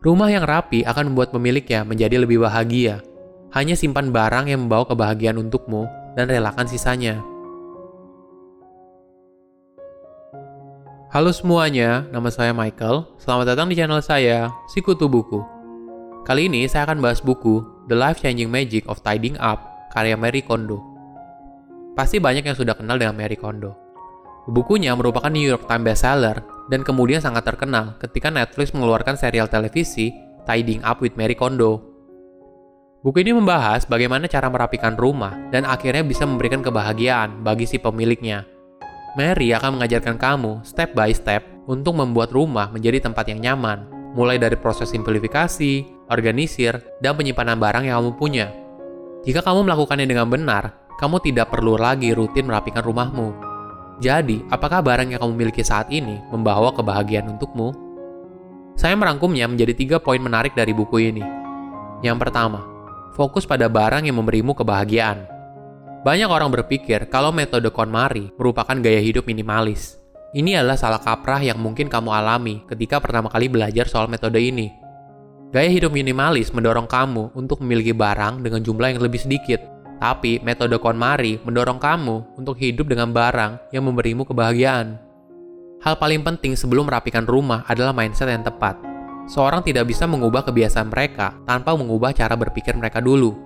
Rumah yang rapi akan membuat pemiliknya menjadi lebih bahagia. Hanya simpan barang yang membawa kebahagiaan untukmu dan relakan sisanya. Halo semuanya, nama saya Michael. Selamat datang di channel saya, Sikutu Buku. Kali ini saya akan bahas buku The Life-Changing Magic of Tidying Up, karya Mary Kondo. Pasti banyak yang sudah kenal dengan Mary Kondo. Bukunya merupakan New York Times bestseller dan kemudian sangat terkenal ketika Netflix mengeluarkan serial televisi Tidying Up with Mary Kondo. Buku ini membahas bagaimana cara merapikan rumah dan akhirnya bisa memberikan kebahagiaan bagi si pemiliknya. Mary akan mengajarkan kamu step by step untuk membuat rumah menjadi tempat yang nyaman, mulai dari proses simplifikasi, organisir, dan penyimpanan barang yang kamu punya. Jika kamu melakukannya dengan benar, kamu tidak perlu lagi rutin merapikan rumahmu. Jadi, apakah barang yang kamu miliki saat ini membawa kebahagiaan untukmu? Saya merangkumnya menjadi tiga poin menarik dari buku ini. Yang pertama, fokus pada barang yang memberimu kebahagiaan. Banyak orang berpikir kalau metode KonMari merupakan gaya hidup minimalis. Ini adalah salah kaprah yang mungkin kamu alami ketika pertama kali belajar soal metode ini. Gaya hidup minimalis mendorong kamu untuk memiliki barang dengan jumlah yang lebih sedikit, tapi metode KonMari mendorong kamu untuk hidup dengan barang yang memberimu kebahagiaan. Hal paling penting sebelum merapikan rumah adalah mindset yang tepat. Seorang tidak bisa mengubah kebiasaan mereka tanpa mengubah cara berpikir mereka dulu.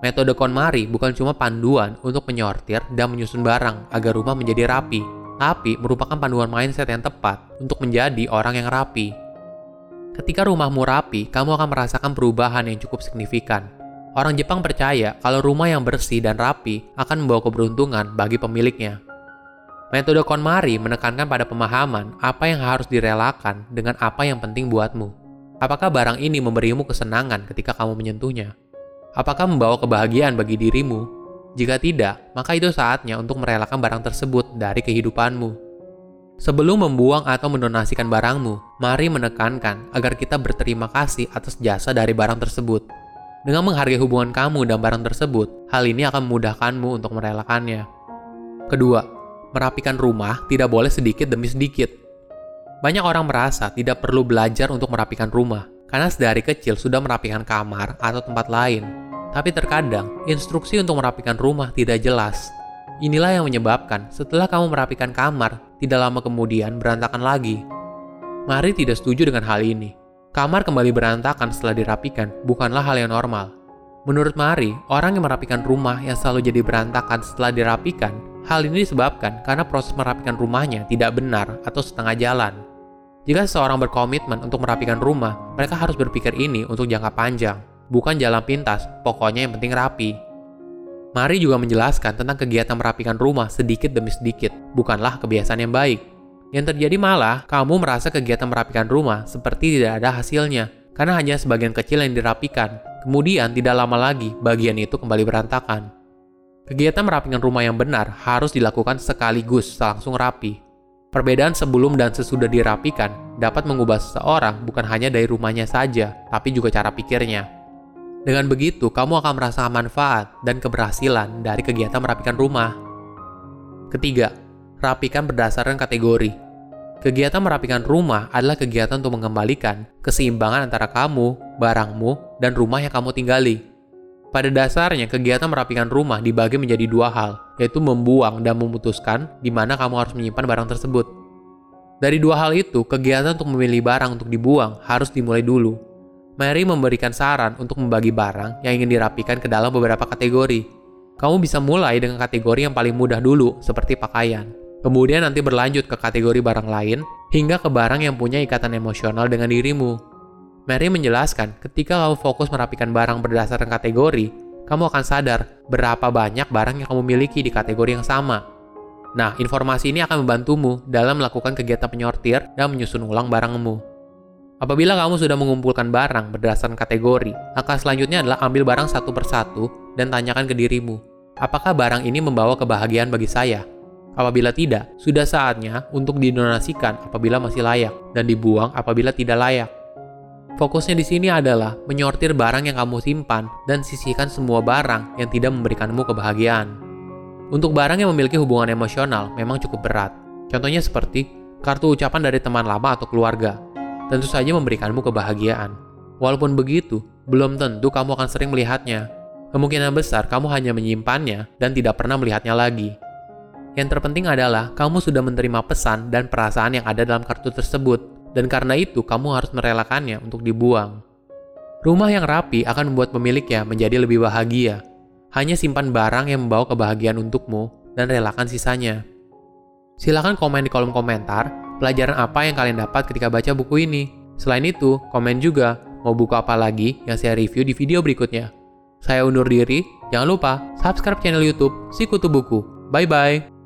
Metode KonMari bukan cuma panduan untuk menyortir dan menyusun barang agar rumah menjadi rapi, tapi merupakan panduan mindset yang tepat untuk menjadi orang yang rapi. Ketika rumahmu rapi, kamu akan merasakan perubahan yang cukup signifikan Orang Jepang percaya kalau rumah yang bersih dan rapi akan membawa keberuntungan bagi pemiliknya. Metode KonMari menekankan pada pemahaman apa yang harus direlakan dengan apa yang penting buatmu. Apakah barang ini memberimu kesenangan ketika kamu menyentuhnya? Apakah membawa kebahagiaan bagi dirimu? Jika tidak, maka itu saatnya untuk merelakan barang tersebut dari kehidupanmu. Sebelum membuang atau mendonasikan barangmu, mari menekankan agar kita berterima kasih atas jasa dari barang tersebut dengan menghargai hubungan kamu dan barang tersebut, hal ini akan memudahkanmu untuk merelakannya. Kedua, merapikan rumah tidak boleh sedikit demi sedikit. Banyak orang merasa tidak perlu belajar untuk merapikan rumah, karena sedari kecil sudah merapikan kamar atau tempat lain. Tapi terkadang, instruksi untuk merapikan rumah tidak jelas. Inilah yang menyebabkan setelah kamu merapikan kamar, tidak lama kemudian berantakan lagi. Mari tidak setuju dengan hal ini. Kamar kembali berantakan setelah dirapikan bukanlah hal yang normal. Menurut Mari, orang yang merapikan rumah yang selalu jadi berantakan setelah dirapikan, hal ini disebabkan karena proses merapikan rumahnya tidak benar atau setengah jalan. Jika seseorang berkomitmen untuk merapikan rumah, mereka harus berpikir ini untuk jangka panjang, bukan jalan pintas, pokoknya yang penting rapi. Mari juga menjelaskan tentang kegiatan merapikan rumah sedikit demi sedikit, bukanlah kebiasaan yang baik. Yang terjadi malah, kamu merasa kegiatan merapikan rumah seperti tidak ada hasilnya, karena hanya sebagian kecil yang dirapikan. Kemudian tidak lama lagi, bagian itu kembali berantakan. Kegiatan merapikan rumah yang benar harus dilakukan sekaligus langsung rapi. Perbedaan sebelum dan sesudah dirapikan dapat mengubah seseorang bukan hanya dari rumahnya saja, tapi juga cara pikirnya. Dengan begitu, kamu akan merasakan manfaat dan keberhasilan dari kegiatan merapikan rumah. Ketiga, rapikan berdasarkan kategori. Kegiatan merapikan rumah adalah kegiatan untuk mengembalikan keseimbangan antara kamu, barangmu, dan rumah yang kamu tinggali. Pada dasarnya, kegiatan merapikan rumah dibagi menjadi dua hal, yaitu membuang dan memutuskan di mana kamu harus menyimpan barang tersebut. Dari dua hal itu, kegiatan untuk memilih barang untuk dibuang harus dimulai dulu. Mary memberikan saran untuk membagi barang yang ingin dirapikan ke dalam beberapa kategori. Kamu bisa mulai dengan kategori yang paling mudah dulu, seperti pakaian. Kemudian nanti berlanjut ke kategori barang lain, hingga ke barang yang punya ikatan emosional dengan dirimu. Mary menjelaskan, ketika kamu fokus merapikan barang berdasarkan kategori, kamu akan sadar berapa banyak barang yang kamu miliki di kategori yang sama. Nah, informasi ini akan membantumu dalam melakukan kegiatan penyortir dan menyusun ulang barangmu. Apabila kamu sudah mengumpulkan barang berdasarkan kategori, langkah selanjutnya adalah ambil barang satu persatu dan tanyakan ke dirimu, apakah barang ini membawa kebahagiaan bagi saya? Apabila tidak, sudah saatnya untuk didonasikan apabila masih layak dan dibuang apabila tidak layak. Fokusnya di sini adalah menyortir barang yang kamu simpan dan sisihkan semua barang yang tidak memberikanmu kebahagiaan. Untuk barang yang memiliki hubungan emosional memang cukup berat. Contohnya seperti kartu ucapan dari teman lama atau keluarga. tentu saja memberikanmu kebahagiaan. Walaupun begitu, belum tentu kamu akan sering melihatnya. Kemungkinan besar kamu hanya menyimpannya dan tidak pernah melihatnya lagi. Yang terpenting adalah kamu sudah menerima pesan dan perasaan yang ada dalam kartu tersebut, dan karena itu kamu harus merelakannya untuk dibuang. Rumah yang rapi akan membuat pemiliknya menjadi lebih bahagia. Hanya simpan barang yang membawa kebahagiaan untukmu dan relakan sisanya. Silahkan komen di kolom komentar pelajaran apa yang kalian dapat ketika baca buku ini. Selain itu, komen juga mau buku apa lagi yang saya review di video berikutnya. Saya undur diri, jangan lupa subscribe channel YouTube Sikutu Buku. Bye bye.